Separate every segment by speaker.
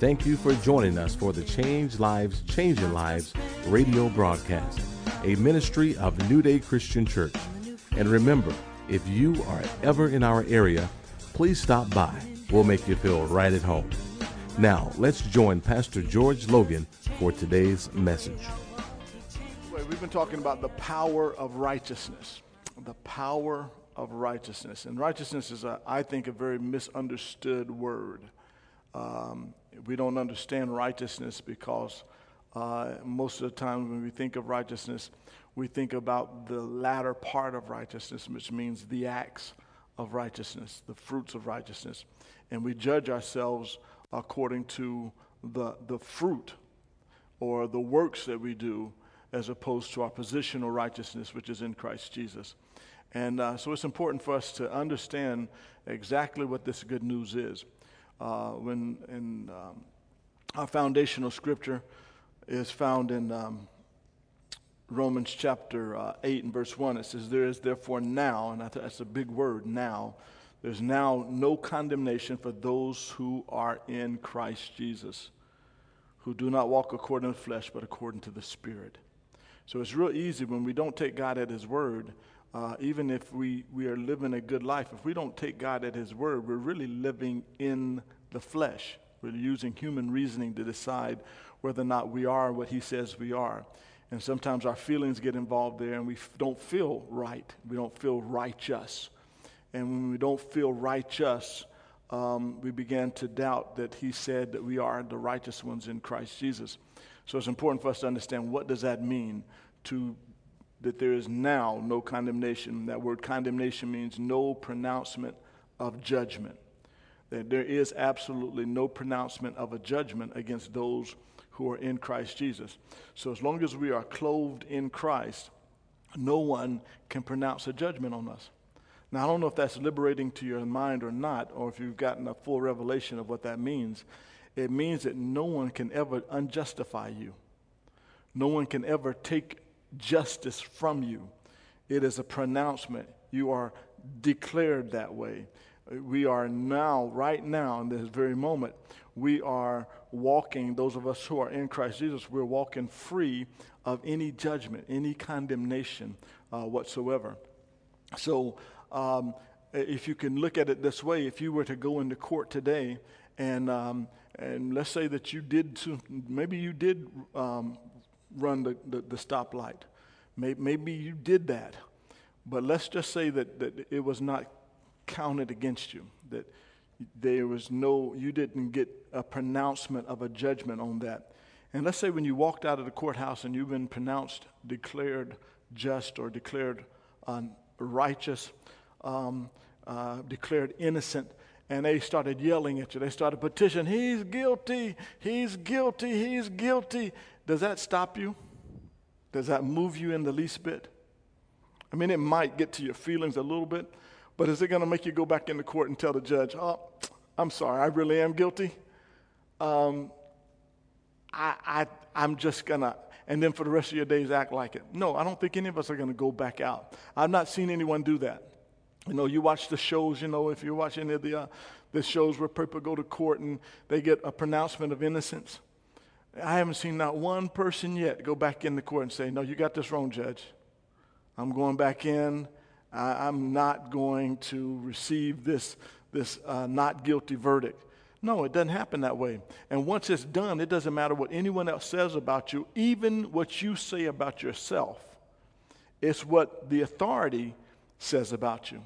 Speaker 1: Thank you for joining us for the Change Lives, Changing Lives radio broadcast, a ministry of New Day Christian Church. And remember, if you are ever in our area, please stop by. We'll make you feel right at home. Now, let's join Pastor George Logan for today's message.
Speaker 2: We've been talking about the power of righteousness. The power of righteousness. And righteousness is, a, I think, a very misunderstood word. Um, we don't understand righteousness because uh, most of the time when we think of righteousness, we think about the latter part of righteousness, which means the acts of righteousness, the fruits of righteousness. And we judge ourselves according to the, the fruit or the works that we do as opposed to our positional righteousness, which is in Christ Jesus. And uh, so it's important for us to understand exactly what this good news is. Uh, when in um, our foundational scripture is found in um, Romans chapter uh, 8 and verse 1. It says, There is therefore now, and that's a big word, now, there's now no condemnation for those who are in Christ Jesus, who do not walk according to the flesh, but according to the Spirit. So it's real easy when we don't take God at His word, uh, even if we, we are living a good life, if we don't take God at His word, we're really living in the flesh. We're using human reasoning to decide whether or not we are what He says we are. And sometimes our feelings get involved there and we f- don't feel right. We don't feel righteous. And when we don't feel righteous, um, we begin to doubt that He said that we are the righteous ones in Christ Jesus. So it's important for us to understand what does that mean to that there is now no condemnation. That word condemnation means no pronouncement of judgment. That there is absolutely no pronouncement of a judgment against those who are in Christ Jesus. So as long as we are clothed in Christ, no one can pronounce a judgment on us. Now, I don't know if that's liberating to your mind or not, or if you've gotten a full revelation of what that means. It means that no one can ever unjustify you. No one can ever take justice from you. It is a pronouncement. You are declared that way. We are now, right now, in this very moment, we are walking, those of us who are in Christ Jesus, we're walking free of any judgment, any condemnation uh, whatsoever. So, um, if you can look at it this way, if you were to go into court today and um, and let's say that you did, maybe you did um, run the, the, the stoplight. Maybe, maybe you did that. But let's just say that, that it was not counted against you, that there was no, you didn't get a pronouncement of a judgment on that. And let's say when you walked out of the courthouse and you've been pronounced, declared just or declared uh, righteous, um, uh, declared innocent, and they started yelling at you. They started petitioning, He's guilty, He's guilty, He's guilty. Does that stop you? Does that move you in the least bit? I mean, it might get to your feelings a little bit, but is it going to make you go back into court and tell the judge, Oh, I'm sorry, I really am guilty? Um, I, I, I'm just going to, and then for the rest of your days act like it. No, I don't think any of us are going to go back out. I've not seen anyone do that. You know, you watch the shows, you know, if you watch any of the, uh, the shows where people go to court and they get a pronouncement of innocence. I haven't seen not one person yet go back in the court and say, No, you got this wrong, Judge. I'm going back in. I, am not going to receive this, this uh, not guilty verdict. No, it doesn't happen that way. And once it's done, it doesn't matter what anyone else says about you, even what you say about yourself. It's what the authority says about you.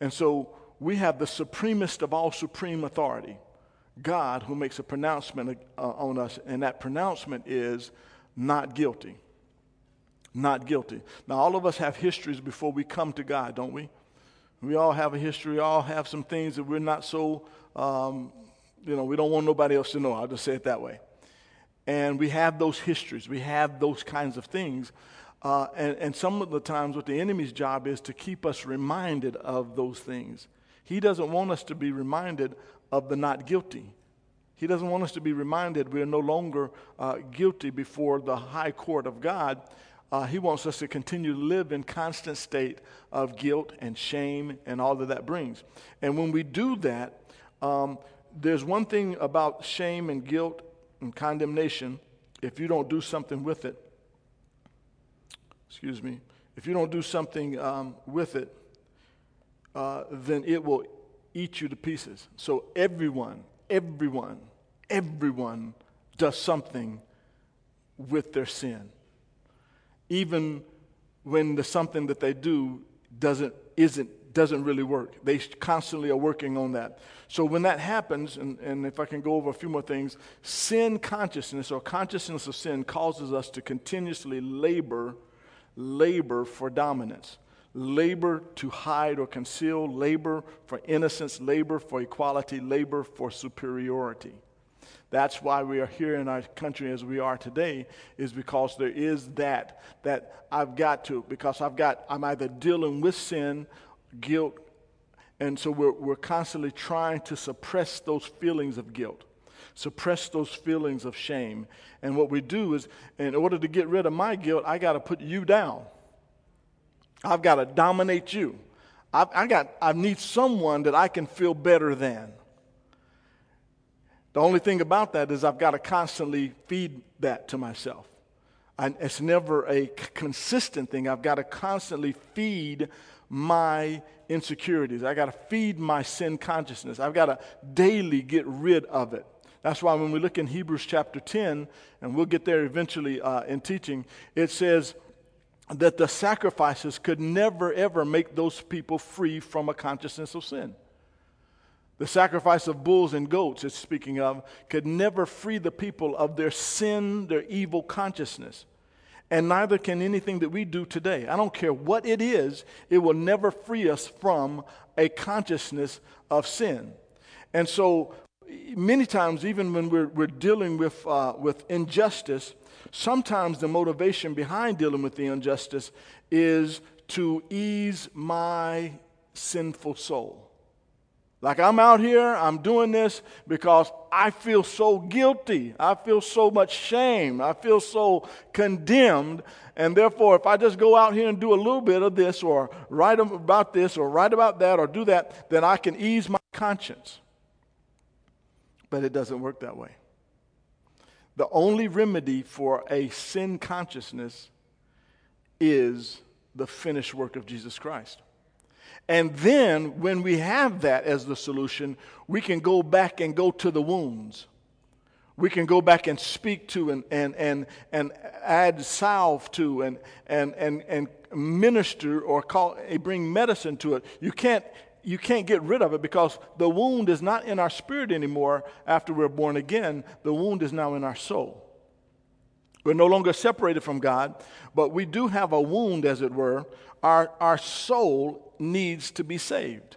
Speaker 2: And so we have the supremest of all supreme authority, God, who makes a pronouncement uh, on us, and that pronouncement is not guilty. Not guilty. Now, all of us have histories before we come to God, don't we? We all have a history, we all have some things that we're not so, um, you know, we don't want nobody else to know. I'll just say it that way. And we have those histories, we have those kinds of things. Uh, and, and some of the times, what the enemy's job is to keep us reminded of those things. He doesn't want us to be reminded of the not guilty. He doesn't want us to be reminded we are no longer uh, guilty before the high court of God. Uh, he wants us to continue to live in constant state of guilt and shame and all that that brings. And when we do that, um, there's one thing about shame and guilt and condemnation. If you don't do something with it, excuse me, if you don't do something um, with it, uh, then it will eat you to pieces. So everyone, everyone, everyone does something with their sin. Even when the something that they do doesn't isn't doesn't really work. They constantly are working on that. So when that happens, and, and if I can go over a few more things, sin consciousness or consciousness of sin causes us to continuously labor, labor for dominance labor to hide or conceal, labor for innocence, labor for equality, labor for superiority. That's why we are here in our country as we are today, is because there is that, that I've got to, because I've got, I'm either dealing with sin, guilt, and so we're, we're constantly trying to suppress those feelings of guilt, suppress those feelings of shame. And what we do is, in order to get rid of my guilt, I got to put you down. I've got to dominate you. I've, I, got, I need someone that I can feel better than. The only thing about that is I've got to constantly feed that to myself. I, it's never a consistent thing. I've got to constantly feed my insecurities. I got to feed my sin consciousness. I've got to daily get rid of it. That's why when we look in Hebrews chapter 10, and we'll get there eventually uh, in teaching, it says, that the sacrifices could never, ever make those people free from a consciousness of sin. The sacrifice of bulls and goats, it's speaking of, could never free the people of their sin, their evil consciousness. And neither can anything that we do today. I don't care what it is, it will never free us from a consciousness of sin. And so, many times, even when we're, we're dealing with, uh, with injustice, Sometimes the motivation behind dealing with the injustice is to ease my sinful soul. Like I'm out here, I'm doing this because I feel so guilty. I feel so much shame. I feel so condemned. And therefore, if I just go out here and do a little bit of this or write about this or write about that or do that, then I can ease my conscience. But it doesn't work that way. The only remedy for a sin consciousness is the finished work of Jesus Christ. And then, when we have that as the solution, we can go back and go to the wounds. We can go back and speak to and, and, and, and add salve to and, and, and, and minister or call, bring medicine to it. You can't you can't get rid of it because the wound is not in our spirit anymore after we're born again. The wound is now in our soul. We're no longer separated from God, but we do have a wound, as it were. Our, our soul needs to be saved.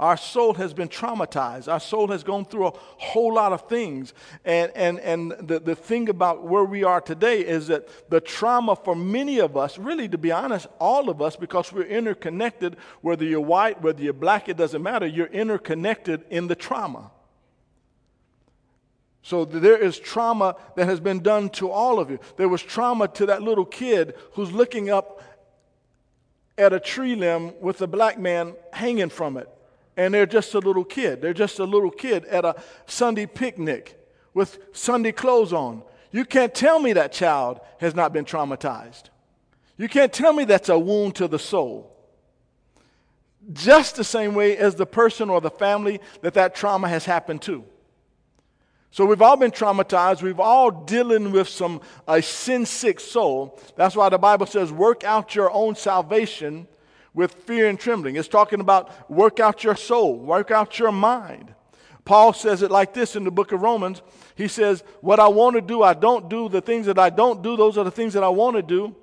Speaker 2: Our soul has been traumatized. Our soul has gone through a whole lot of things. And, and, and the, the thing about where we are today is that the trauma for many of us, really, to be honest, all of us, because we're interconnected, whether you're white, whether you're black, it doesn't matter, you're interconnected in the trauma. So there is trauma that has been done to all of you. There was trauma to that little kid who's looking up at a tree limb with a black man hanging from it and they're just a little kid. They're just a little kid at a Sunday picnic with Sunday clothes on. You can't tell me that child has not been traumatized. You can't tell me that's a wound to the soul. Just the same way as the person or the family that that trauma has happened to. So we've all been traumatized. We've all dealing with some a sin sick soul. That's why the Bible says, "Work out your own salvation with fear and trembling. It's talking about work out your soul, work out your mind. Paul says it like this in the book of Romans. He says, What I want to do, I don't do. The things that I don't do, those are the things that I want to do.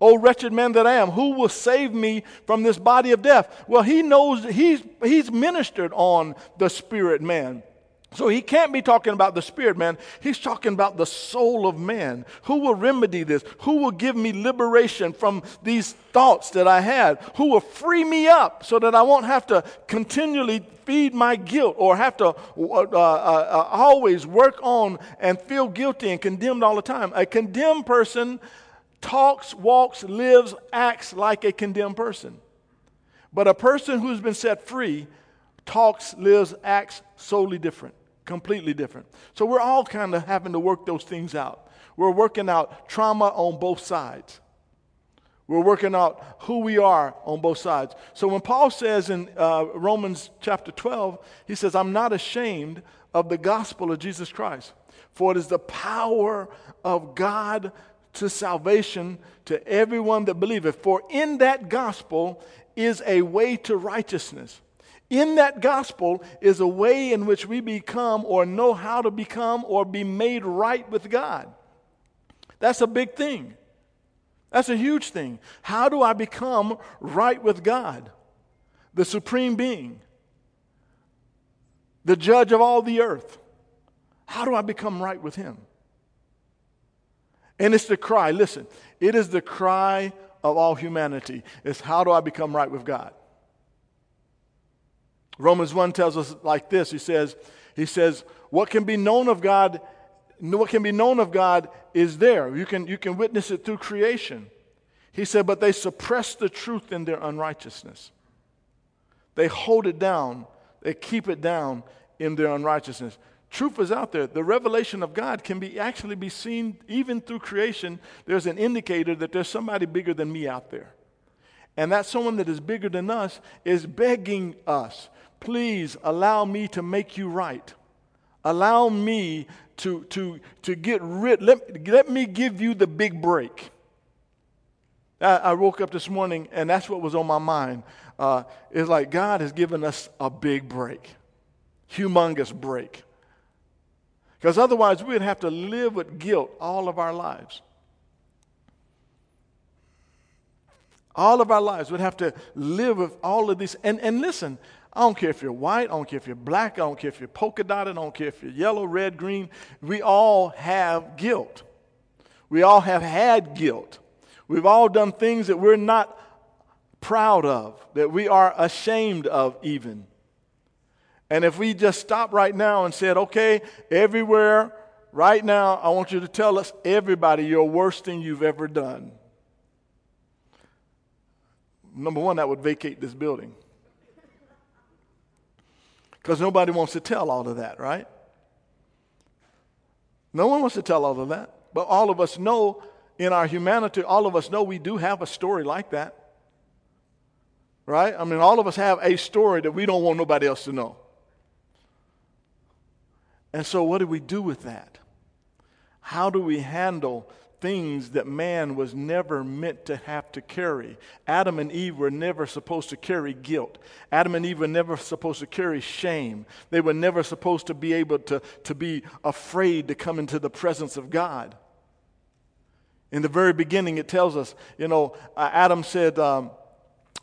Speaker 2: O wretched man that I am, who will save me from this body of death? Well, he knows he's, he's ministered on the spirit man. So he can't be talking about the spirit man. He's talking about the soul of man. Who will remedy this? Who will give me liberation from these thoughts that I had? Who will free me up so that I won't have to continually feed my guilt or have to uh, uh, uh, always work on and feel guilty and condemned all the time? A condemned person talks, walks, lives, acts like a condemned person. But a person who's been set free talks, lives, acts solely different. Completely different. So we're all kind of having to work those things out. We're working out trauma on both sides. We're working out who we are on both sides. So when Paul says in uh, Romans chapter 12, he says, I'm not ashamed of the gospel of Jesus Christ, for it is the power of God to salvation to everyone that believeth. For in that gospel is a way to righteousness. In that gospel is a way in which we become or know how to become or be made right with God. That's a big thing. That's a huge thing. How do I become right with God, the supreme being, the judge of all the earth? How do I become right with Him? And it's the cry, listen, it is the cry of all humanity. It's how do I become right with God? Romans 1 tells us like this. He says, he says, what can be known of God, what can be known of God is there. You can, you can witness it through creation. He said, but they suppress the truth in their unrighteousness. They hold it down, they keep it down in their unrighteousness. Truth is out there. The revelation of God can be actually be seen even through creation. There's an indicator that there's somebody bigger than me out there. And that someone that is bigger than us is begging us, please allow me to make you right. Allow me to, to, to get rid, let, let me give you the big break. I, I woke up this morning and that's what was on my mind. Uh, it's like God has given us a big break, humongous break. Because otherwise, we'd have to live with guilt all of our lives. All of our lives, we'd have to live with all of these. And, and listen, I don't care if you're white, I don't care if you're black, I don't care if you're polka dotted, I don't care if you're yellow, red, green. We all have guilt. We all have had guilt. We've all done things that we're not proud of, that we are ashamed of, even. And if we just stop right now and said, okay, everywhere, right now, I want you to tell us, everybody, your worst thing you've ever done. Number one, that would vacate this building. Because nobody wants to tell all of that, right? No one wants to tell all of that. But all of us know in our humanity, all of us know we do have a story like that. Right? I mean, all of us have a story that we don't want nobody else to know. And so, what do we do with that? How do we handle things that man was never meant to have to carry? Adam and Eve were never supposed to carry guilt. Adam and Eve were never supposed to carry shame. They were never supposed to be able to, to be afraid to come into the presence of God. In the very beginning, it tells us, you know, uh, Adam said, um,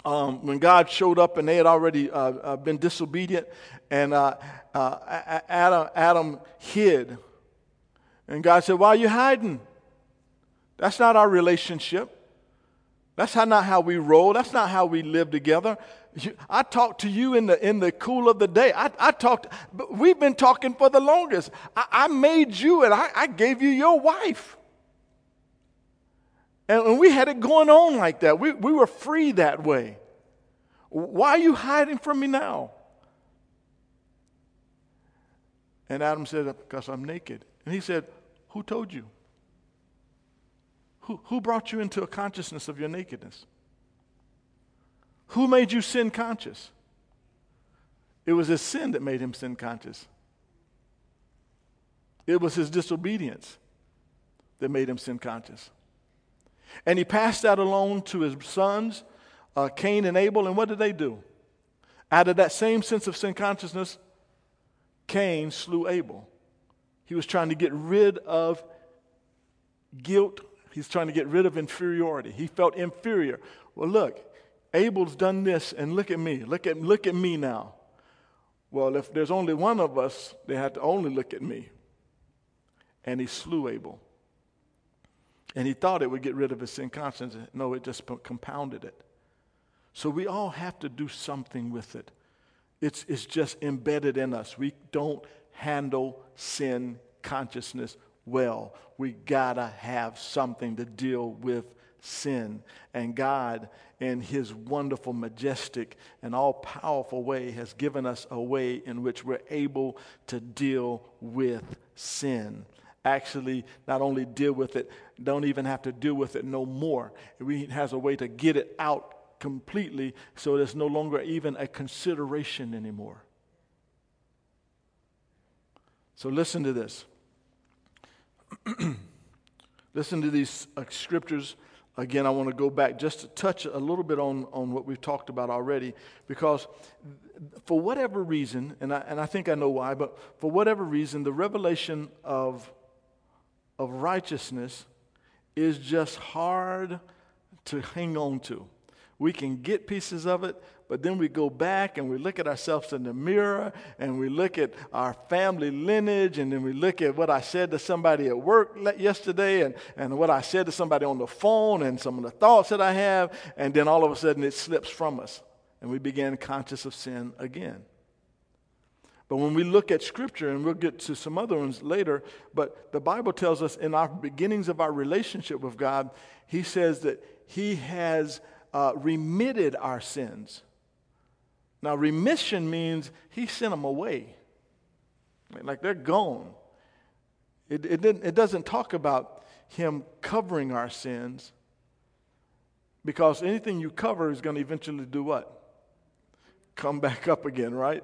Speaker 2: um, when God showed up and they had already uh, uh, been disobedient, and uh, uh Adam, Adam hid. And God said, Why are you hiding? That's not our relationship. That's how, not how we roll. That's not how we live together. I talked to you in the, in the cool of the day. I, I talked, we've been talking for the longest. I, I made you and I, I gave you your wife. And, And we had it going on like that. We, we were free that way. Why are you hiding from me now? And Adam said, Because I'm naked. And he said, Who told you? Who, who brought you into a consciousness of your nakedness? Who made you sin conscious? It was his sin that made him sin conscious. It was his disobedience that made him sin conscious. And he passed that along to his sons, uh, Cain and Abel. And what did they do? Out of that same sense of sin consciousness, Cain slew Abel. He was trying to get rid of guilt. He's trying to get rid of inferiority. He felt inferior. Well, look, Abel's done this, and look at me. Look at, look at me now. Well, if there's only one of us, they had to only look at me. And he slew Abel. And he thought it would get rid of his sin conscience. No, it just compounded it. So we all have to do something with it. It's, it's just embedded in us. We don't handle sin consciousness well. We gotta have something to deal with sin. And God, in His wonderful, majestic, and all powerful way, has given us a way in which we're able to deal with sin. Actually, not only deal with it, don't even have to deal with it no more. He has a way to get it out completely so it's no longer even a consideration anymore. So, listen to this. listen to these uh, scriptures again, I want to go back just to touch a little bit on, on what we've talked about already, because for whatever reason, and I, and I think I know why, but for whatever reason, the revelation of, of righteousness is just hard to hang on to. We can get pieces of it, but then we go back and we look at ourselves in the mirror and we look at our family lineage and then we look at what I said to somebody at work yesterday and, and what I said to somebody on the phone and some of the thoughts that I have, and then all of a sudden it slips from us and we begin conscious of sin again. But when we look at Scripture, and we'll get to some other ones later, but the Bible tells us in our beginnings of our relationship with God, He says that He has uh, remitted our sins. Now, remission means he sent them away. Like they're gone. It, it, it doesn't talk about him covering our sins because anything you cover is going to eventually do what? Come back up again, right?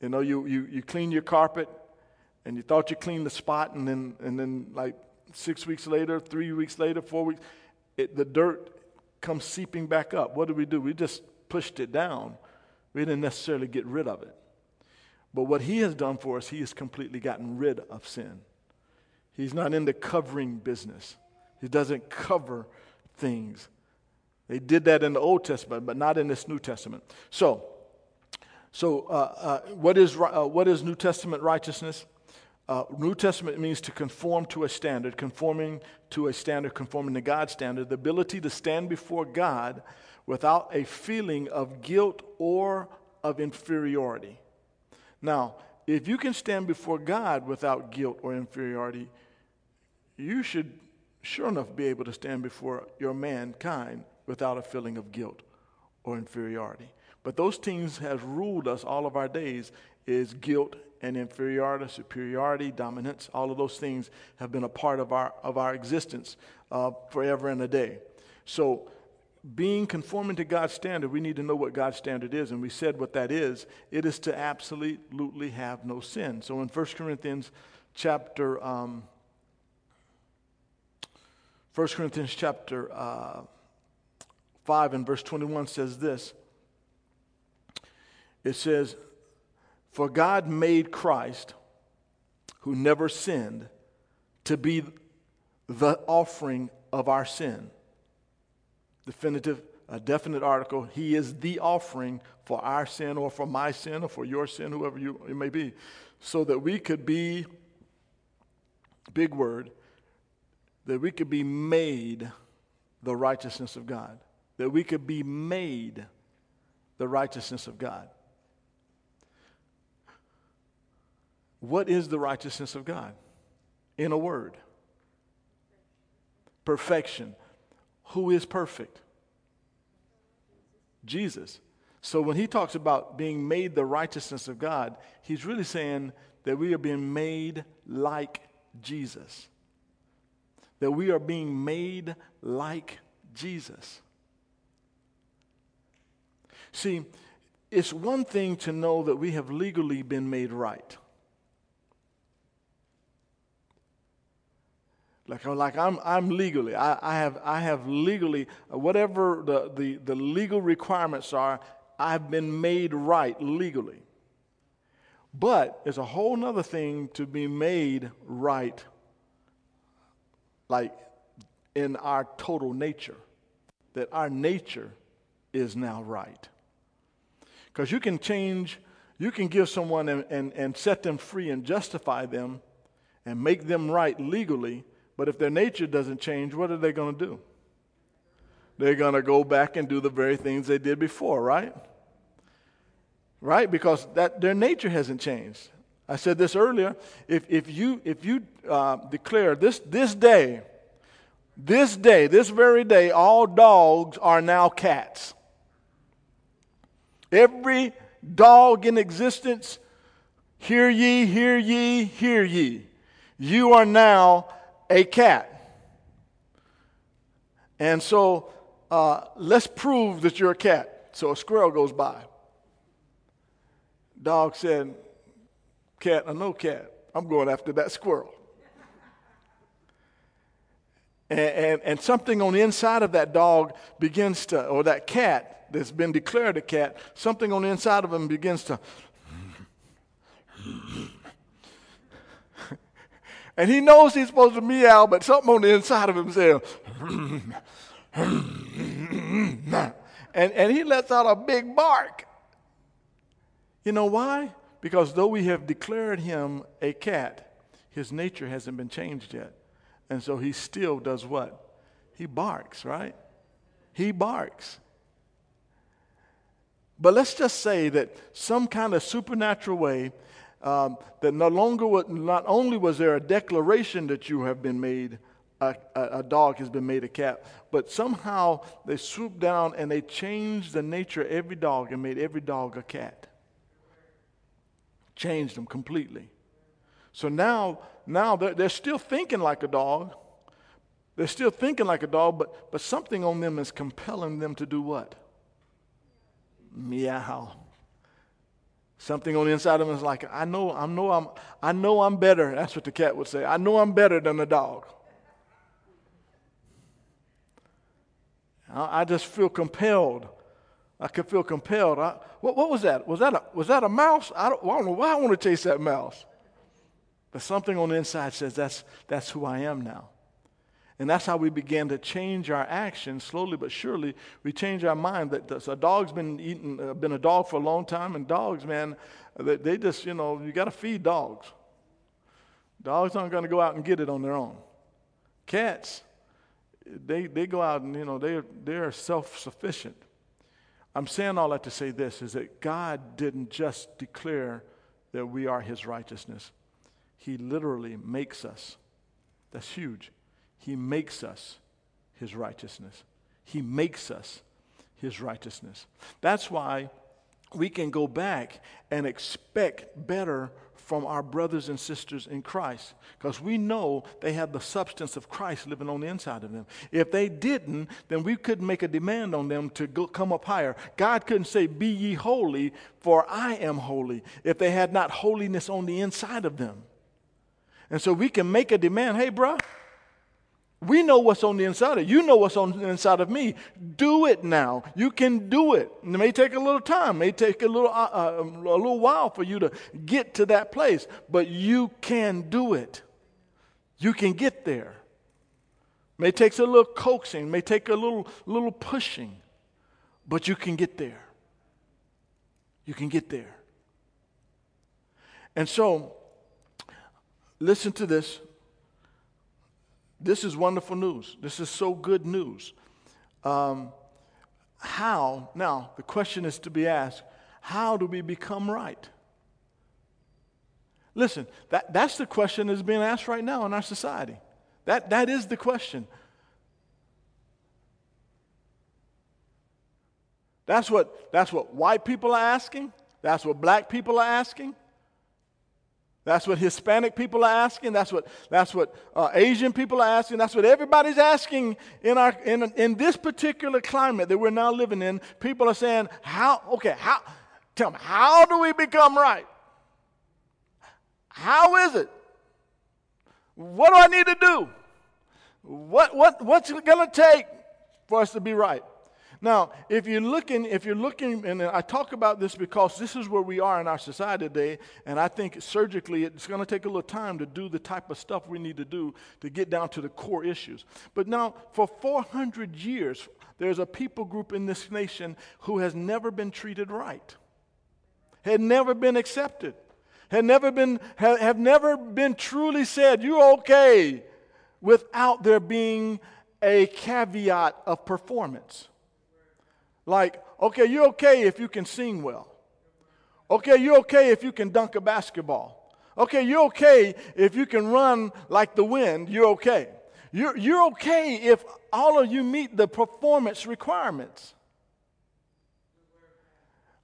Speaker 2: You know, you, you, you clean your carpet and you thought you cleaned the spot, and then, and then like six weeks later, three weeks later, four weeks, it, the dirt comes seeping back up. What do we do? We just pushed it down. We didn't necessarily get rid of it. But what he has done for us, he has completely gotten rid of sin. He's not in the covering business. He doesn't cover things. They did that in the Old Testament, but not in this New Testament. So, so uh, uh, what, is, uh, what is New Testament righteousness? Uh, New Testament means to conform to a standard, conforming to a standard, conforming to God's standard, the ability to stand before God without a feeling of guilt or of inferiority. Now, if you can stand before God without guilt or inferiority, you should sure enough be able to stand before your mankind without a feeling of guilt or inferiority. But those things have ruled us all of our days is guilt and inferiority, superiority, dominance. All of those things have been a part of our of our existence uh, forever and a day. So being conforming to God's standard, we need to know what God's standard is. And we said what that is. It is to absolutely have no sin. So in 1 Corinthians chapter, um, 1 Corinthians chapter uh, 5 and verse 21 says this. It says, For God made Christ, who never sinned, to be the offering of our sin definitive, a definite article. He is the offering for our sin or for my sin or for your sin, whoever you it may be, so that we could be, big word, that we could be made the righteousness of God. That we could be made the righteousness of God. What is the righteousness of God? In a word perfection. Who is perfect? Jesus. So when he talks about being made the righteousness of God, he's really saying that we are being made like Jesus. That we are being made like Jesus. See, it's one thing to know that we have legally been made right. Like, like I'm, I'm legally, I, I, have, I have legally, whatever the, the, the legal requirements are, I've been made right legally. But it's a whole other thing to be made right, like in our total nature, that our nature is now right. Because you can change, you can give someone and, and, and set them free and justify them and make them right legally but if their nature doesn't change, what are they going to do? They're going to go back and do the very things they did before, right? Right? Because that, their nature hasn't changed. I said this earlier. If, if you, if you uh, declare this, this day This day, this very day, all dogs are now cats. Every dog in existence, hear ye, hear ye, hear ye. You are now a cat. And so uh, let's prove that you're a cat. So a squirrel goes by. Dog said, Cat, or no cat. I'm going after that squirrel. And, and, and, something on the inside of that dog begins to, or that cat that's been declared a cat, something on the inside of him begins to. And he knows he's supposed to meow, but something on the inside of him says. and, and he lets out a big bark. You know why? Because though we have declared him a cat, his nature hasn't been changed yet. And so he still does what? He barks, right? He barks. But let's just say that some kind of supernatural way um, that no longer not only was there a declaration that you have been made a, a, a, dog has been made a cat, but somehow they swooped down and they changed the nature of every dog and made every dog a cat. Changed them completely. So now, now they're, they're still thinking like a dog. They're still thinking like a dog, but, but something on them is compelling them to do what? Meow. Something on the inside of them is like, I know, I know I'm, I know I'm better. That's what the cat would say. I know I'm better than the dog. I, I just feel compelled. I could feel compelled. I, what, what, was that? Was that a, was that a mouse? I don't, I don't know why I want to chase that mouse. But something on the inside says that's, that's who I am now. And that's how we began to change our actions slowly but surely. We change our mind that a dog's been eating, uh, been a dog for a long time, and dogs, man, they, they just, you know, you got to feed dogs. Dogs aren't going to go out and get it on their own. Cats, they, they go out and, you know, they, they're self sufficient. I'm saying all that to say this is that God didn't just declare that we are His righteousness, He literally makes us. That's huge. He makes us his righteousness. He makes us his righteousness. That's why we can go back and expect better from our brothers and sisters in Christ because we know they have the substance of Christ living on the inside of them. If they didn't, then we couldn't make a demand on them to go, come up higher. God couldn't say, Be ye holy, for I am holy, if they had not holiness on the inside of them. And so we can make a demand hey, bruh, we know what's on the inside of you. You know what's on the inside of me. Do it now. You can do it. It may take a little time. It may take a little, uh, uh, a little while for you to get to that place, but you can do it. You can get there. It may take a little coaxing. It may take a little, little pushing, but you can get there. You can get there. And so, listen to this this is wonderful news. This is so good news. Um, how, now, the question is to be asked how do we become right? Listen, that, that's the question that's being asked right now in our society. That, that is the question. That's what, that's what white people are asking. That's what black people are asking. That's what Hispanic people are asking. That's what, that's what uh, Asian people are asking. That's what everybody's asking in, our, in, in this particular climate that we're now living in. People are saying, how, okay, how, tell me, how do we become right? How is it? What do I need to do? What, what, what's it going to take for us to be right? Now, if you're looking, if you're looking, and I talk about this because this is where we are in our society today, and I think surgically it's going to take a little time to do the type of stuff we need to do to get down to the core issues. But now, for 400 years, there's a people group in this nation who has never been treated right, had never been accepted, had never been, have, have never been truly said, you're okay, without there being a caveat of performance. Like, okay, you're okay if you can sing well. Okay, you're okay if you can dunk a basketball. Okay, you're okay if you can run like the wind, you're okay. You're, you're okay if all of you meet the performance requirements.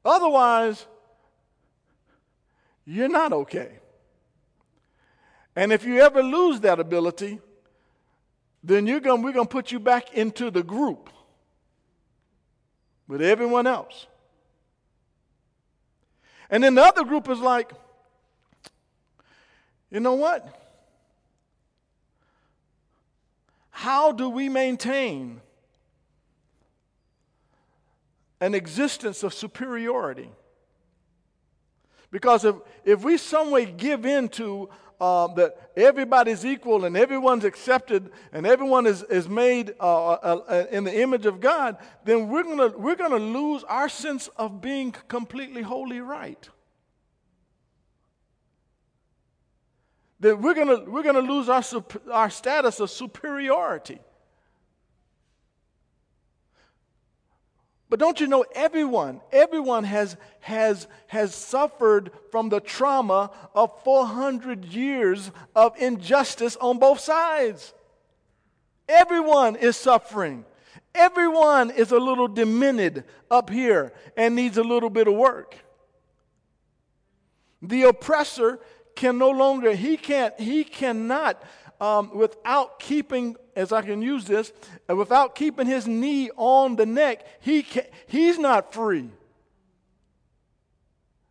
Speaker 2: Otherwise, you're not okay. And if you ever lose that ability, then you're gonna, we're going to put you back into the group with everyone else. And then the other group is like, you know what? How do we maintain an existence of superiority? Because if, if we some way give in to uh, that everybody's equal and everyone's accepted and everyone is, is made uh, uh, uh in the image of God, then we're going we're gonna lose our sense of being completely wholly right. That we're going we're gonna lose our, our status of superiority. But don't you know everyone, everyone has, has, has suffered from the trauma of 400 years of injustice on both sides. Everyone is suffering. Everyone is a little diminished up here and needs a little bit of work. The oppressor can no longer, he can't, he cannot um, without keeping, as I can use this, uh, without keeping his knee on the neck, he can, he's not free.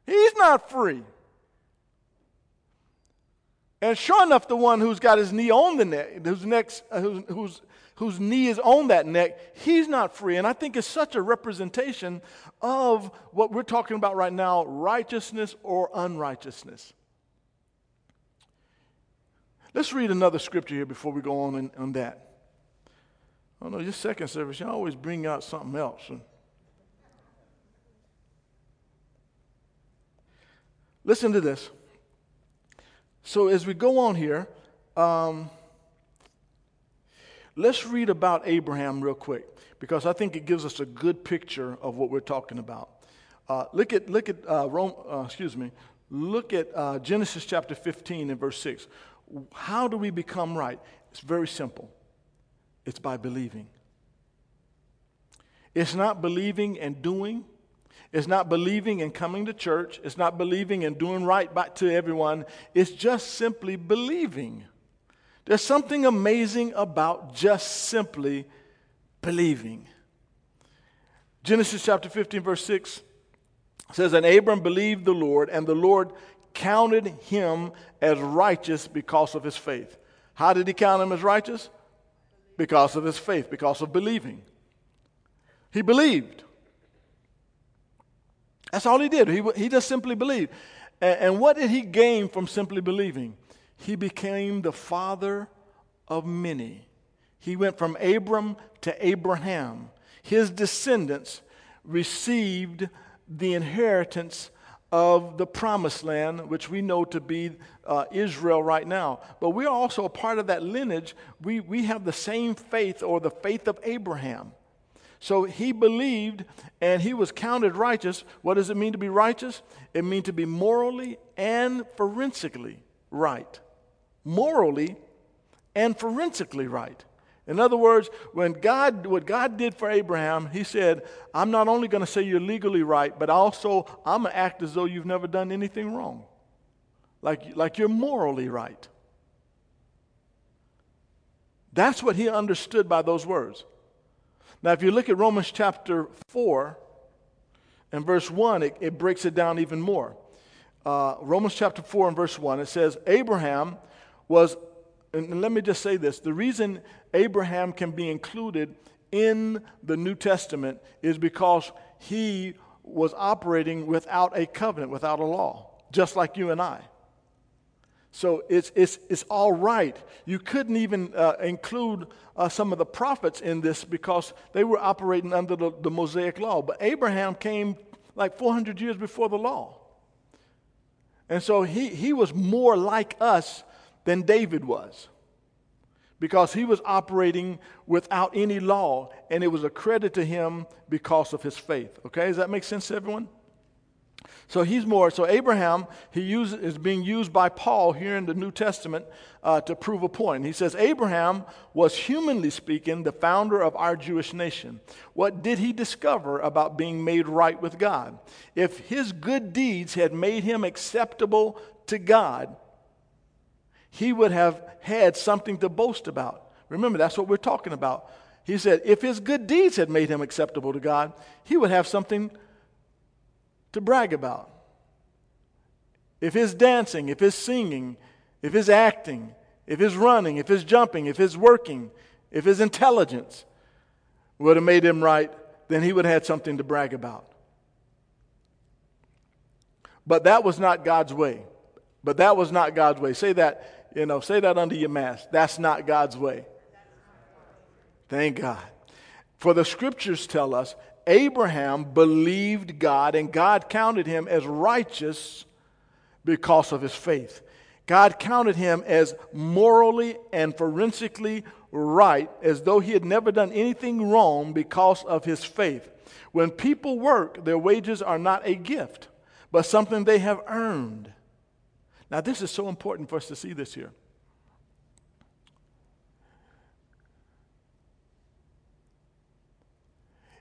Speaker 2: He's not free. And sure enough, the one who's got his knee on the neck, whose, neck's, uh, whose, whose knee is on that neck, he's not free. And I think it's such a representation of what we're talking about right now righteousness or unrighteousness. Let's read another scripture here before we go on in, on that. Oh no, your second service, you always bring out something else. Listen to this. So as we go on here, um, let's read about Abraham real quick because I think it gives us a good picture of what we're talking about. Uh, look at look at uh, Rome, uh, excuse me. Look at uh, Genesis chapter 15 and verse 6. How do we become right? It's very simple it's by believing. It's not believing and doing. It's not believing and coming to church. It's not believing and doing right back to everyone. It's just simply believing. There's something amazing about just simply believing. Genesis chapter 15, verse 6 says, And Abram believed the Lord, and the Lord counted him as righteous because of his faith. How did he count him as righteous? Because of his faith, because of believing. He believed. That's all he did. He, he just simply believed. And, and what did he gain from simply believing? He became the father of many. He went from Abram to Abraham. His descendants received the inheritance of the promised land, which we know to be uh, Israel right now. But we are also a part of that lineage. We, we have the same faith or the faith of Abraham. So he believed and he was counted righteous. What does it mean to be righteous? It means to be morally and forensically right. Morally and forensically right. In other words, when God, what God did for Abraham, he said, I'm not only going to say you're legally right, but also I'm going to act as though you've never done anything wrong. Like, like you're morally right. That's what he understood by those words. Now, if you look at Romans chapter 4 and verse 1, it, it breaks it down even more. Uh, Romans chapter 4 and verse 1, it says, Abraham was and let me just say this the reason Abraham can be included in the New Testament is because he was operating without a covenant, without a law, just like you and I. So it's, it's, it's all right. You couldn't even uh, include uh, some of the prophets in this because they were operating under the, the Mosaic law. But Abraham came like 400 years before the law. And so he, he was more like us than David was because he was operating without any law and it was a credit to him because of his faith. Okay, does that make sense to everyone? So he's more. So Abraham, he use, is being used by Paul here in the New Testament uh, to prove a point. He says Abraham was, humanly speaking, the founder of our Jewish nation. What did he discover about being made right with God? If his good deeds had made him acceptable to God, he would have had something to boast about. Remember, that's what we're talking about. He said, if his good deeds had made him acceptable to God, he would have something to brag about. If his dancing, if his singing, if his acting, if his running, if his jumping, if his working, if his intelligence would have made him right, then he would have had something to brag about. But that was not God's way. But that was not God's way. Say that, you know, say that under your mask. That's not God's way. Thank God. For the scriptures tell us Abraham believed God, and God counted him as righteous because of his faith. God counted him as morally and forensically right, as though he had never done anything wrong because of his faith. When people work, their wages are not a gift, but something they have earned. Now, this is so important for us to see this here.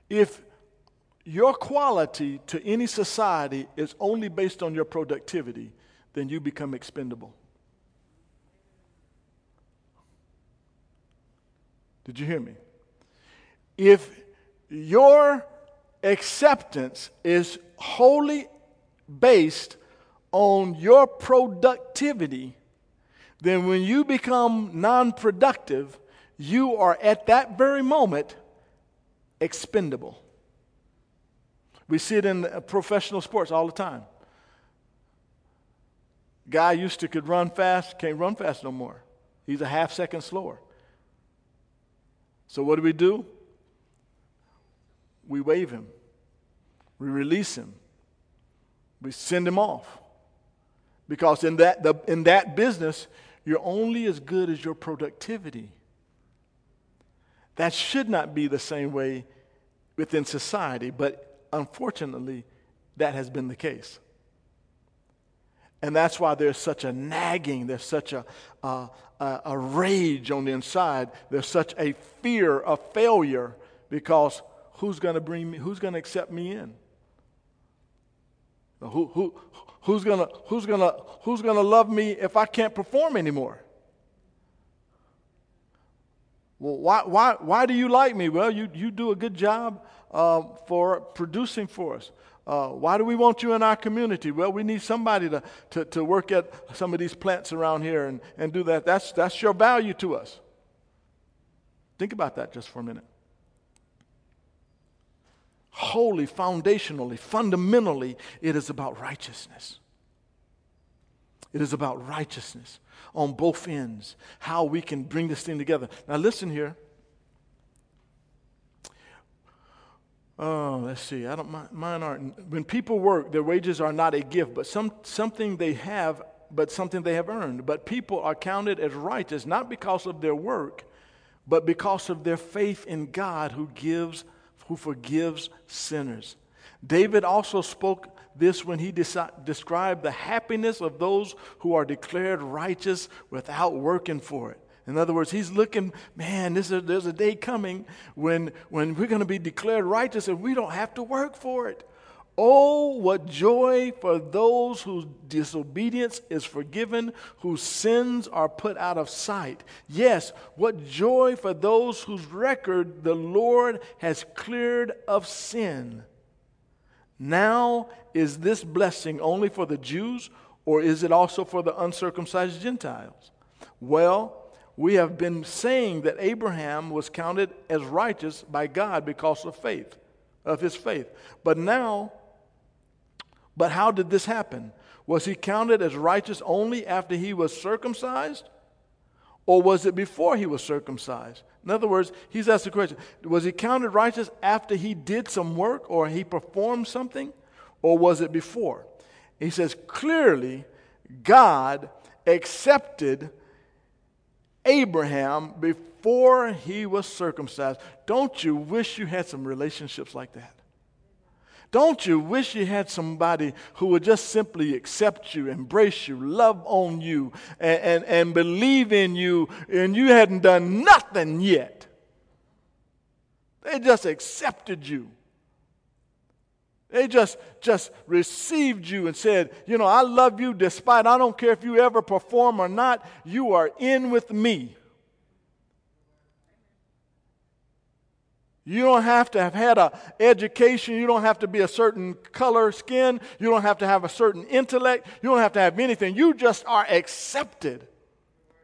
Speaker 2: If your quality to any society is only based on your productivity, then you become expendable. Did you hear me? If your acceptance is wholly based on your productivity, then when you become non productive, you are at that very moment expendable. We see it in professional sports all the time. Guy used to could run fast, can't run fast no more. He's a half second slower. So what do we do? We waive him. We release him. We send him off. Because in that, the, in that business, you're only as good as your productivity. That should not be the same way within society, but Unfortunately, that has been the case. And that's why there's such a nagging, there's such a, a, a rage on the inside, there's such a fear of failure because who's going to bring me, who's going to accept me in? Who, who, who's to who's gonna, who's gonna love me if I can't perform anymore? Well, why, why, why do you like me? Well, you, you do a good job uh, for producing for us. Uh, why do we want you in our community? Well, we need somebody to, to, to work at some of these plants around here and, and do that. That's, that's your value to us. Think about that just for a minute. Wholly, foundationally, fundamentally, it is about righteousness. It is about righteousness on both ends, how we can bring this thing together. Now, listen here. Oh, let's see. I don't mind. mine aren't. When people work, their wages are not a gift, but some something they have, but something they have earned. But people are counted as righteous not because of their work, but because of their faith in God who gives, who forgives sinners. David also spoke this when he described the happiness of those who are declared righteous without working for it. In other words, he's looking, man, this is, there's a day coming when, when we're going to be declared righteous and we don't have to work for it. Oh, what joy for those whose disobedience is forgiven, whose sins are put out of sight. Yes, what joy for those whose record the Lord has cleared of sin. Now, is this blessing only for the Jews, or is it also for the uncircumcised Gentiles? Well, we have been saying that Abraham was counted as righteous by God because of faith, of his faith. But now, but how did this happen? Was he counted as righteous only after he was circumcised? Or was it before he was circumcised? In other words, he's asked the question Was he counted righteous after he did some work or he performed something? Or was it before? He says, Clearly, God accepted Abraham before he was circumcised. Don't you wish you had some relationships like that? Don't you wish you had somebody who would just simply accept you, embrace you, love on you, and, and, and believe in you, and you hadn't done nothing yet? They just accepted you. They just, just received you and said, You know, I love you despite, I don't care if you ever perform or not, you are in with me. You don't have to have had an education. You don't have to be a certain color skin. You don't have to have a certain intellect. You don't have to have anything. You just are accepted.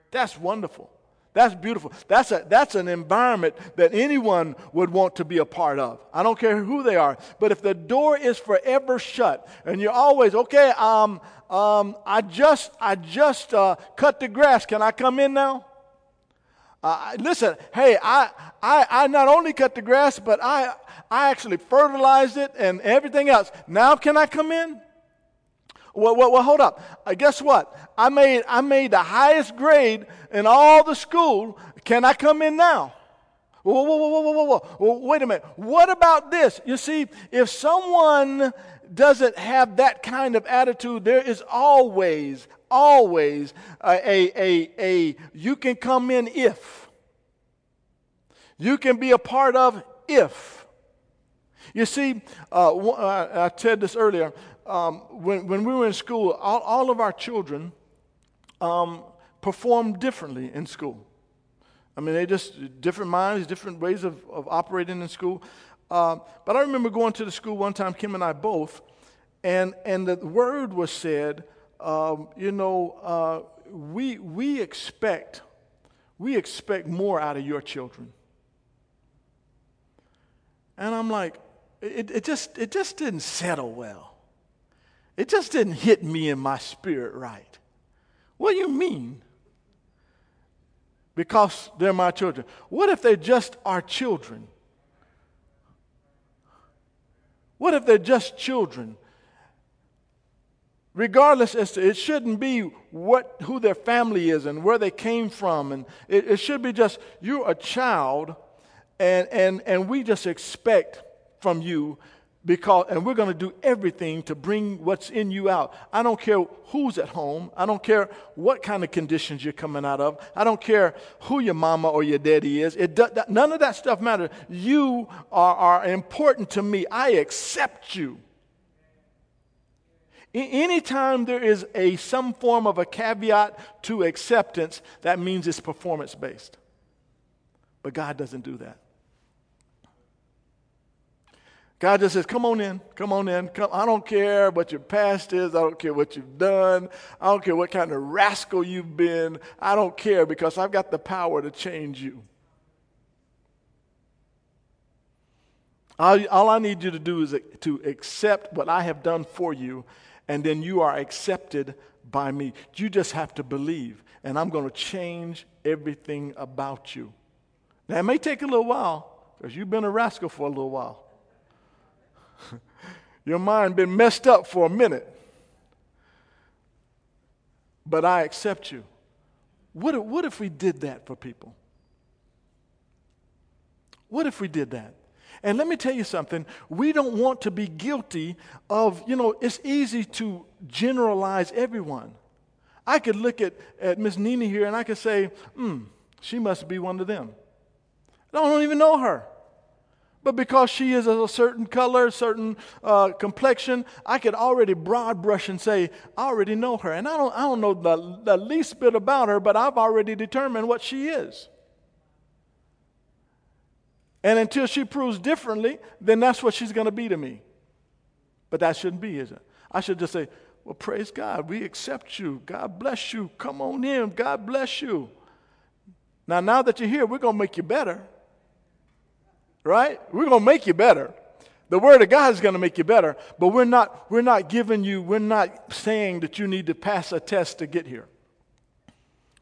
Speaker 2: That's wonderful. That's beautiful. That's, a, that's an environment that anyone would want to be a part of. I don't care who they are. But if the door is forever shut and you're always, okay, um, um, I just, I just uh, cut the grass. Can I come in now? Uh, listen, hey, I, I, I not only cut the grass, but I, I actually fertilized it and everything else. Now can I come in? Well, well, well hold up. Uh, guess what? I made, I made the highest grade in all the school. Can I come in now? Whoa, whoa, whoa, whoa, whoa, whoa. Wait a minute. What about this? You see, if someone doesn't have that kind of attitude, there is always, always a, a, a, a you can come in if. You can be a part of if. You see, uh, I said this earlier. Um, when, when we were in school, all, all of our children um, performed differently in school. I mean, they just different minds, different ways of, of operating in school. Uh, but I remember going to the school one time, Kim and I both, and, and the word was said, um, you know, uh, we, we expect, we expect more out of your children. And I'm like, it, it, just, it just didn't settle well. It just didn't hit me in my spirit right. What do you mean? Because they're my children. What if they just are children? What if they're just children? regardless as to it shouldn't be what who their family is and where they came from and it, it should be just you're a child and and and we just expect from you because and we're going to do everything to bring what's in you out. I don't care who's at home. I don't care what kind of conditions you're coming out of. I don't care who your mama or your daddy is. It none of that stuff matters. You are, are important to me. I accept you. Anytime there is a some form of a caveat to acceptance, that means it's performance based. But God doesn't do that. God just says, Come on in, come on in. Come. I don't care what your past is. I don't care what you've done. I don't care what kind of rascal you've been. I don't care because I've got the power to change you. All, all I need you to do is to accept what I have done for you and then you are accepted by me. You just have to believe, and I'm going to change everything about you. Now, it may take a little while because you've been a rascal for a little while. Your mind been messed up for a minute. But I accept you. What if, what if we did that for people? What if we did that? And let me tell you something, we don't want to be guilty of, you know, it's easy to generalize everyone. I could look at, at Miss Nina here and I could say, hmm, she must be one of them. I don't even know her. But because she is of a certain color, certain uh, complexion, I could already broad brush and say, I already know her. And I don't, I don't know the, the least bit about her, but I've already determined what she is. And until she proves differently, then that's what she's going to be to me. But that shouldn't be, is it? I should just say, Well, praise God. We accept you. God bless you. Come on in. God bless you. Now, now that you're here, we're going to make you better. Right? We're going to make you better. The word of God is going to make you better, but we're not, we're not giving you, we're not saying that you need to pass a test to get here.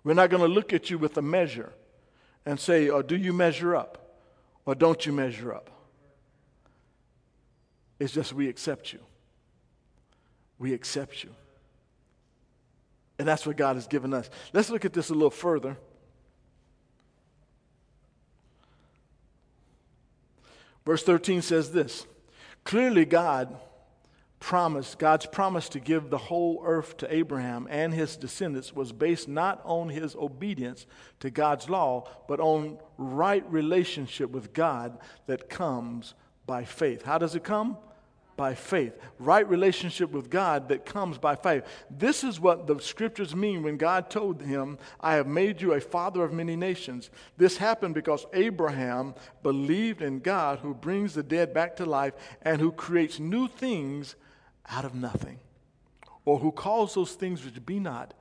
Speaker 2: We're not going to look at you with a measure and say, oh, do you measure up? or don't you measure up? It's just we accept you. We accept you. And that's what God has given us. Let's look at this a little further. Verse 13 says this Clearly, God God's promise to give the whole earth to Abraham and his descendants was based not on his obedience to God's law, but on right relationship with God that comes by faith. How does it come? By faith. Right relationship with God that comes by faith. This is what the scriptures mean when God told him, I have made you a father of many nations. This happened because Abraham believed in God who brings the dead back to life and who creates new things out of nothing, or who calls those things which be not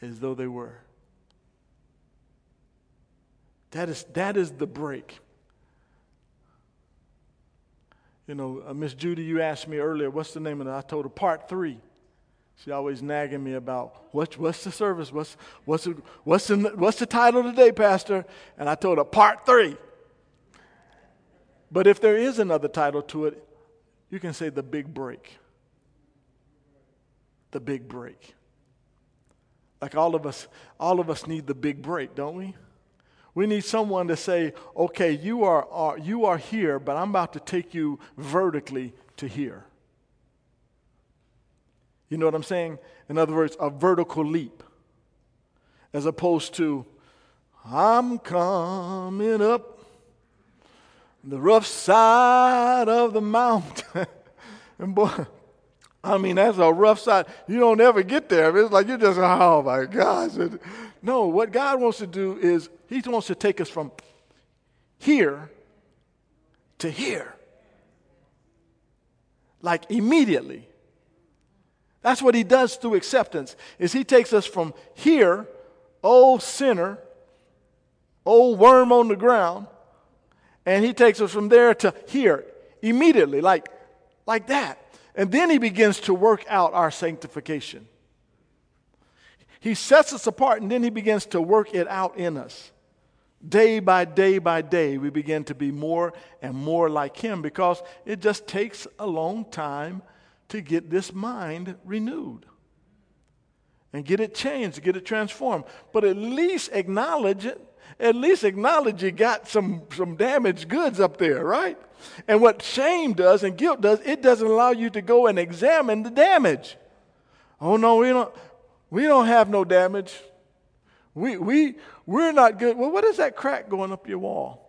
Speaker 2: as though they were. That is, that is the break. You know, uh, Miss Judy, you asked me earlier, what's the name of it? I told her part three. She always nagging me about what, what's the service, what's, what's, the, what's, the, what's the title today, Pastor? And I told her part three. But if there is another title to it, you can say the big break the big break. Like all of us, all of us need the big break, don't we? We need someone to say, okay, you are, are, you are here, but I'm about to take you vertically to here. You know what I'm saying? In other words, a vertical leap. As opposed to, I'm coming up the rough side of the mountain. and boy, I mean, that's a rough side. You don't ever get there. It's like you're just, oh my gosh. No, what God wants to do is He wants to take us from here to here. Like immediately. That's what He does through acceptance, is He takes us from here, old sinner, old worm on the ground, and He takes us from there to here immediately, like, like that. And then he begins to work out our sanctification. He sets us apart and then he begins to work it out in us. Day by day by day, we begin to be more and more like him because it just takes a long time to get this mind renewed and get it changed, get it transformed. But at least acknowledge it. At least acknowledge you got some, some damaged goods up there, right? And what shame does and guilt does, it doesn't allow you to go and examine the damage. Oh no, we don't we don't have no damage. We we we're not good. Well, what is that crack going up your wall?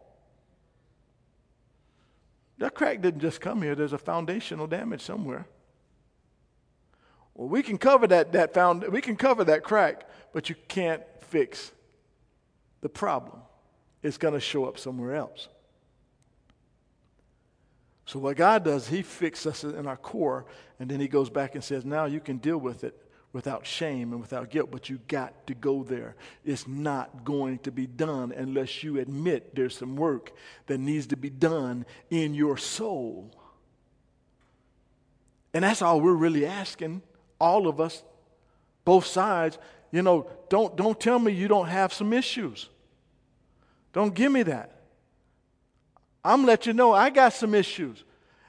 Speaker 2: That crack didn't just come here. There's a foundational damage somewhere. Well, we can cover that, that found, we can cover that crack, but you can't fix the problem. It's going to show up somewhere else. So, what God does, He fixes us in our core, and then He goes back and says, Now you can deal with it without shame and without guilt, but you got to go there. It's not going to be done unless you admit there's some work that needs to be done in your soul. And that's all we're really asking, all of us, both sides. You know, don't, don't tell me you don't have some issues. Don't give me that. I'm let you know I got some issues.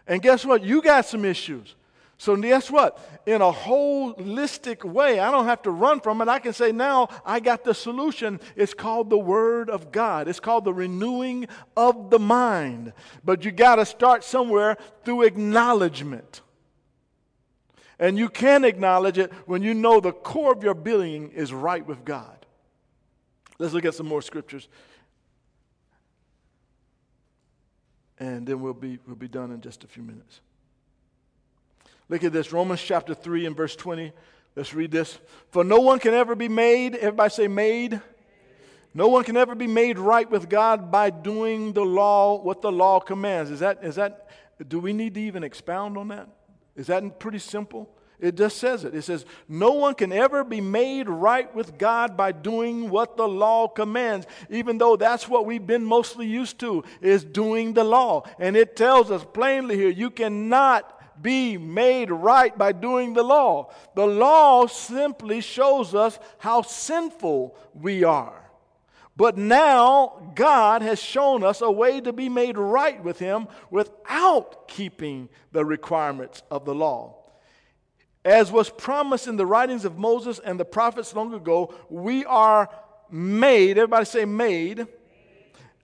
Speaker 2: And guess what? You got some issues. So guess what? In a holistic way, I don't have to run from it. I can say now I got the solution. It's called the Word of God. It's called the renewing of the mind. But you got to start somewhere through acknowledgement. And you can acknowledge it when you know the core of your being is right with God. Let's look at some more scriptures and then we'll be, we'll be done in just a few minutes. Look at this Romans chapter 3 and verse 20. Let's read this. For no one can ever be made, everybody say made. No one can ever be made right with God by doing the law, what the law commands. Is that, is that, do we need to even expound on that? Is that pretty simple? It just says it. It says, No one can ever be made right with God by doing what the law commands, even though that's what we've been mostly used to, is doing the law. And it tells us plainly here, you cannot be made right by doing the law. The law simply shows us how sinful we are. But now God has shown us a way to be made right with Him without keeping the requirements of the law. As was promised in the writings of Moses and the prophets long ago, we are made, everybody say made,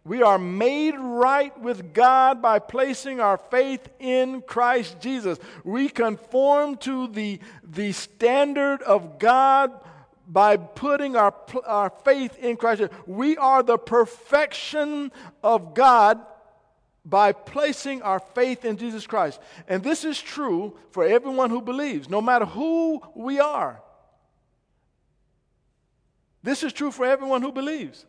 Speaker 2: We are made right with God by placing our faith in Christ Jesus. We conform to the, the standard of God by putting our, our faith in Christ. We are the perfection of God by placing our faith in Jesus Christ. And this is true for everyone who believes, no matter who we are. This is true for everyone who believes.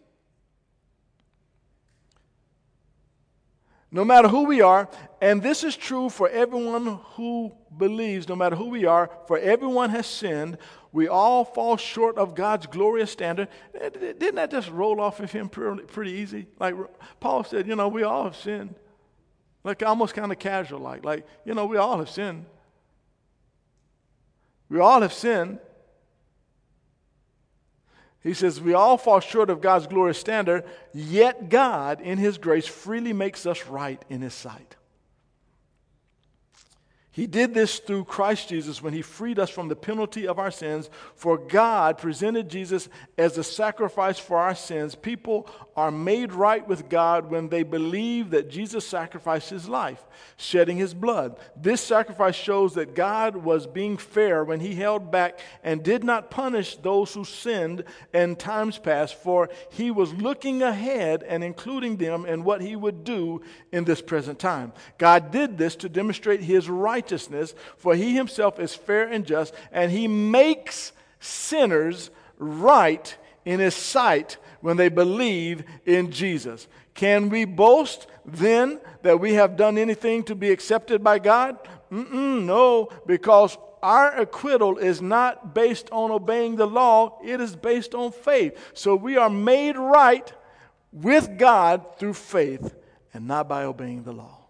Speaker 2: No matter who we are, and this is true for everyone who believes, no matter who we are, for everyone has sinned. We all fall short of God's glorious standard. Eh, didn't that just roll off of him pretty easy? Like Paul said, you know, we all have sinned. Like almost kind of casual, like, like, you know, we all have sinned. We all have sinned. He says, We all fall short of God's glorious standard, yet God, in His grace, freely makes us right in His sight. He did this through Christ Jesus when he freed us from the penalty of our sins. For God presented Jesus as a sacrifice for our sins. People are made right with God when they believe that Jesus sacrificed his life, shedding his blood. This sacrifice shows that God was being fair when he held back and did not punish those who sinned in times past, for he was looking ahead and including them in what he would do in this present time. God did this to demonstrate his righteousness righteousness, for he himself is fair and just, and he makes sinners right in his sight when they believe in Jesus. Can we boast then that we have done anything to be accepted by God? Mm-mm, no, because our acquittal is not based on obeying the law, it is based on faith. So we are made right with God through faith and not by obeying the law.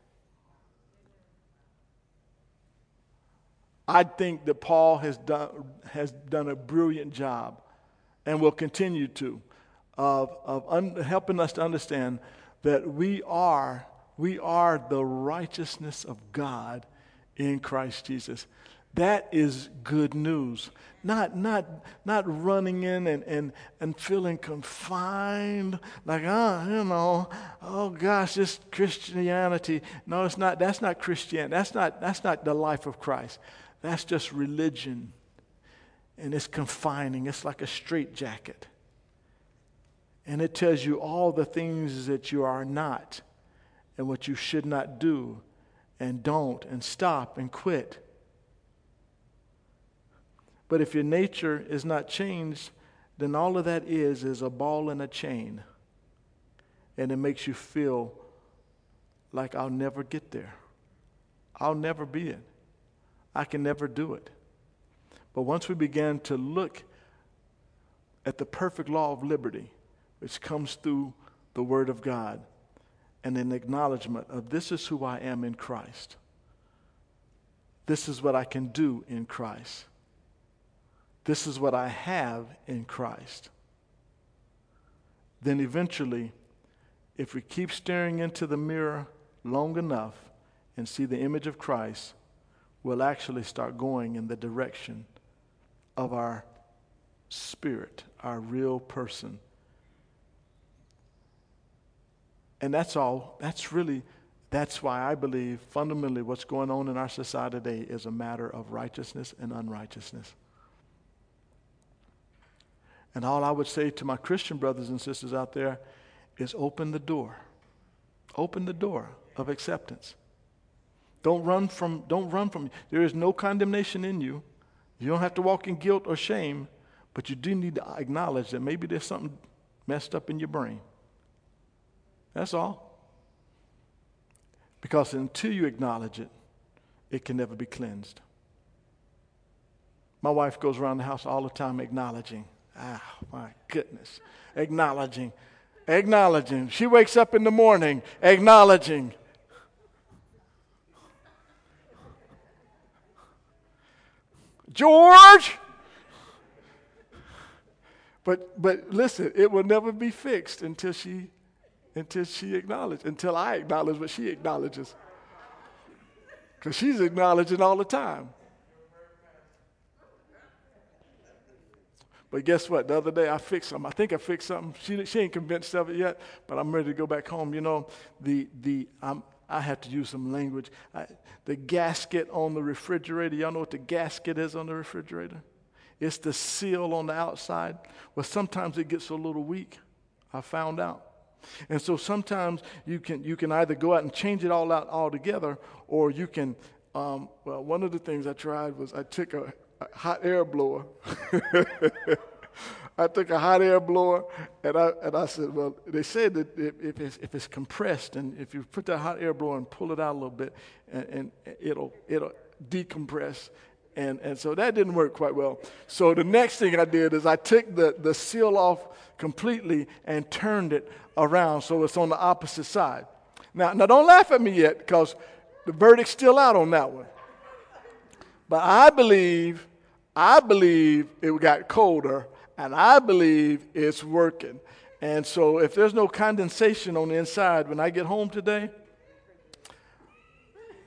Speaker 2: I think that Paul has done, has done a brilliant job and will continue to of, of un, helping us to understand that we are, we are the righteousness of God in Christ Jesus. That is good news. Not, not, not running in and, and, and feeling confined, like, oh, you know, oh gosh, this Christianity. No, it's not. That's not Christianity. That's not, that's not the life of Christ. That's just religion. And it's confining, it's like a straitjacket. And it tells you all the things that you are not and what you should not do and don't and stop and quit. But if your nature is not changed, then all of that is is a ball and a chain. And it makes you feel like I'll never get there. I'll never be it. I can never do it. But once we begin to look at the perfect law of liberty, which comes through the Word of God, and an acknowledgement of this is who I am in Christ. This is what I can do in Christ. This is what I have in Christ. Then eventually, if we keep staring into the mirror long enough and see the image of Christ, will actually start going in the direction of our spirit, our real person. And that's all. That's really, that's why I believe fundamentally what's going on in our society today is a matter of righteousness and unrighteousness. And all I would say to my Christian brothers and sisters out there is open the door. Open the door of acceptance. Don't run from, don't run from, there is no condemnation in you. You don't have to walk in guilt or shame, but you do need to acknowledge that maybe there's something messed up in your brain. That's all. Because until you acknowledge it, it can never be cleansed. My wife goes around the house all the time acknowledging. Ah, my goodness. Acknowledging. Acknowledging. She wakes up in the morning acknowledging. George! But, but listen, it will never be fixed until she, until she acknowledges, until I acknowledge what she acknowledges. Because she's acknowledging all the time. But guess what? The other day I fixed something. I think I fixed something. She, she ain't convinced of it yet, but I'm ready to go back home. You know, the, the, I'm, I have to use some language. I, the gasket on the refrigerator, y'all know what the gasket is on the refrigerator? It's the seal on the outside. Well, sometimes it gets a little weak. I found out. And so sometimes you can, you can either go out and change it all out altogether, or you can, um, well, one of the things I tried was I took a, a hot air blower. I took a hot air blower and I, and I said, well, they said that if it's, if it's compressed and if you put that hot air blower and pull it out a little bit, and, and it'll, it'll decompress. And, and so that didn't work quite well. So the next thing I did is I took the, the seal off completely and turned it around so it's on the opposite side. Now, now don't laugh at me yet because the verdict's still out on that one. But I believe, I believe it got colder and I believe it's working. And so if there's no condensation on the inside when I get home today,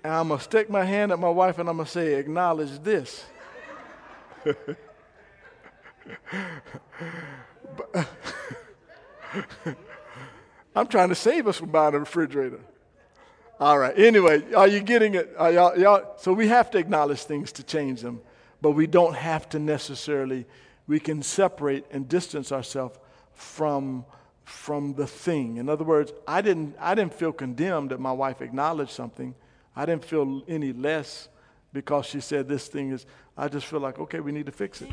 Speaker 2: I'm going to stick my hand at my wife and I'm going to say, acknowledge this. I'm trying to save us from buying a refrigerator. All right. Anyway, are you getting it? Y'all, y'all, so we have to acknowledge things to change them, but we don't have to necessarily we can separate and distance ourselves from, from the thing. In other words, I didn't, I didn't feel condemned that my wife acknowledged something. I didn't feel any less because she said this thing is, I just feel like, okay, we need to fix it.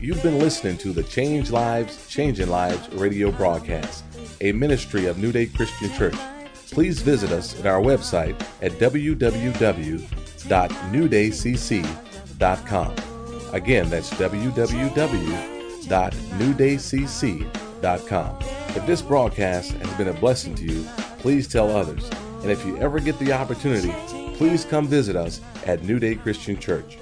Speaker 1: You've been listening to the Change Lives, Changing Lives radio broadcast, a ministry of New Day Christian Church. Please visit us at our website at www.newdaycc.com newdaycc.com. Again, that's www.newdaycc.com. If this broadcast has been a blessing to you, please tell others. And if you ever get the opportunity, please come visit us at New Day Christian Church.